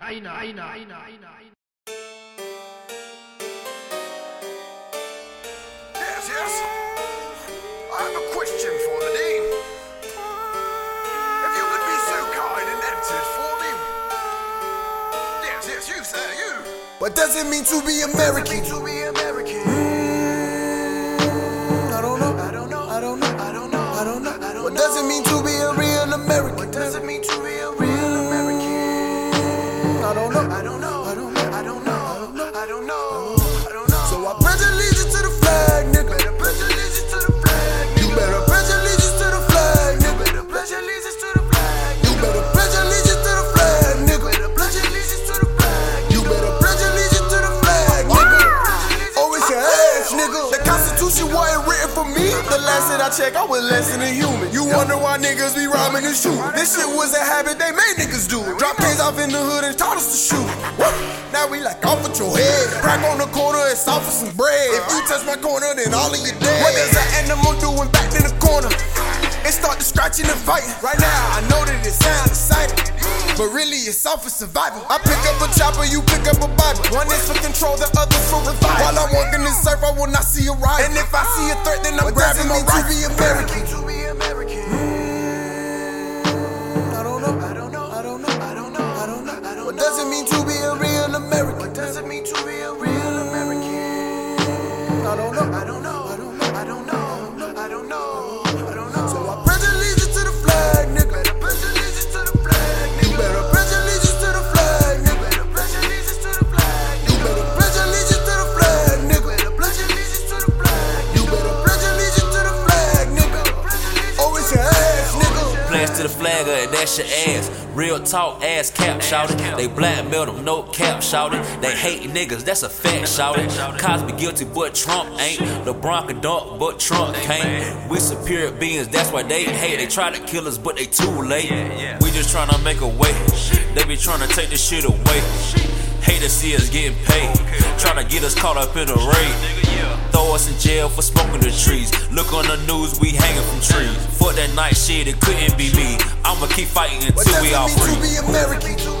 China, China, China, China. Yes, yes. I have a question for the Dean. If you would be so kind and answer it for me. Yes, yes, you, sir, you. What does it mean to be American? To be American. Hmm, I don't know. I don't know. I don't know. I don't know. I don't know. What does it mean to be don't know. For me. The last that I checked, I was less than a human. You wonder why niggas be robbing and shooting. This shit was a habit they made niggas do. Drop cans off in the hood and taught us to shoot. What? Now we like off with your head. Crack on the corner, it's off for some bread. If you touch my corner, then all of you dead. What does an animal doing back in the corner? It start to scratching and fighting. Right now, I know that it sounds exciting. But really, it's all for survival. I pick up a chopper, you pick up a Bible. One is for control, the other's for revival. While I'm walking this earth, I will not see a rival. A real American? I don't know. I don't know. I don't to the flag, uh, that's your ass. Real talk, ass cap, shouted. They blackmail them, no cap, shouted. They hate niggas, that's a fact, shouted. Cosby guilty, but Trump ain't. LeBron can dunk, but Trump can't. We superior beings, that's why they hate. They try to kill us, but they too late. We just tryna make a way. They be tryna take this shit away. Hate to see us getting paid. Tryna get us caught up in a raid. Throw us in jail for smoking the trees. Look on the news, we hanging from trees. Fuck that night shit, it couldn't be me. I'ma keep fighting until we all free. to be American? To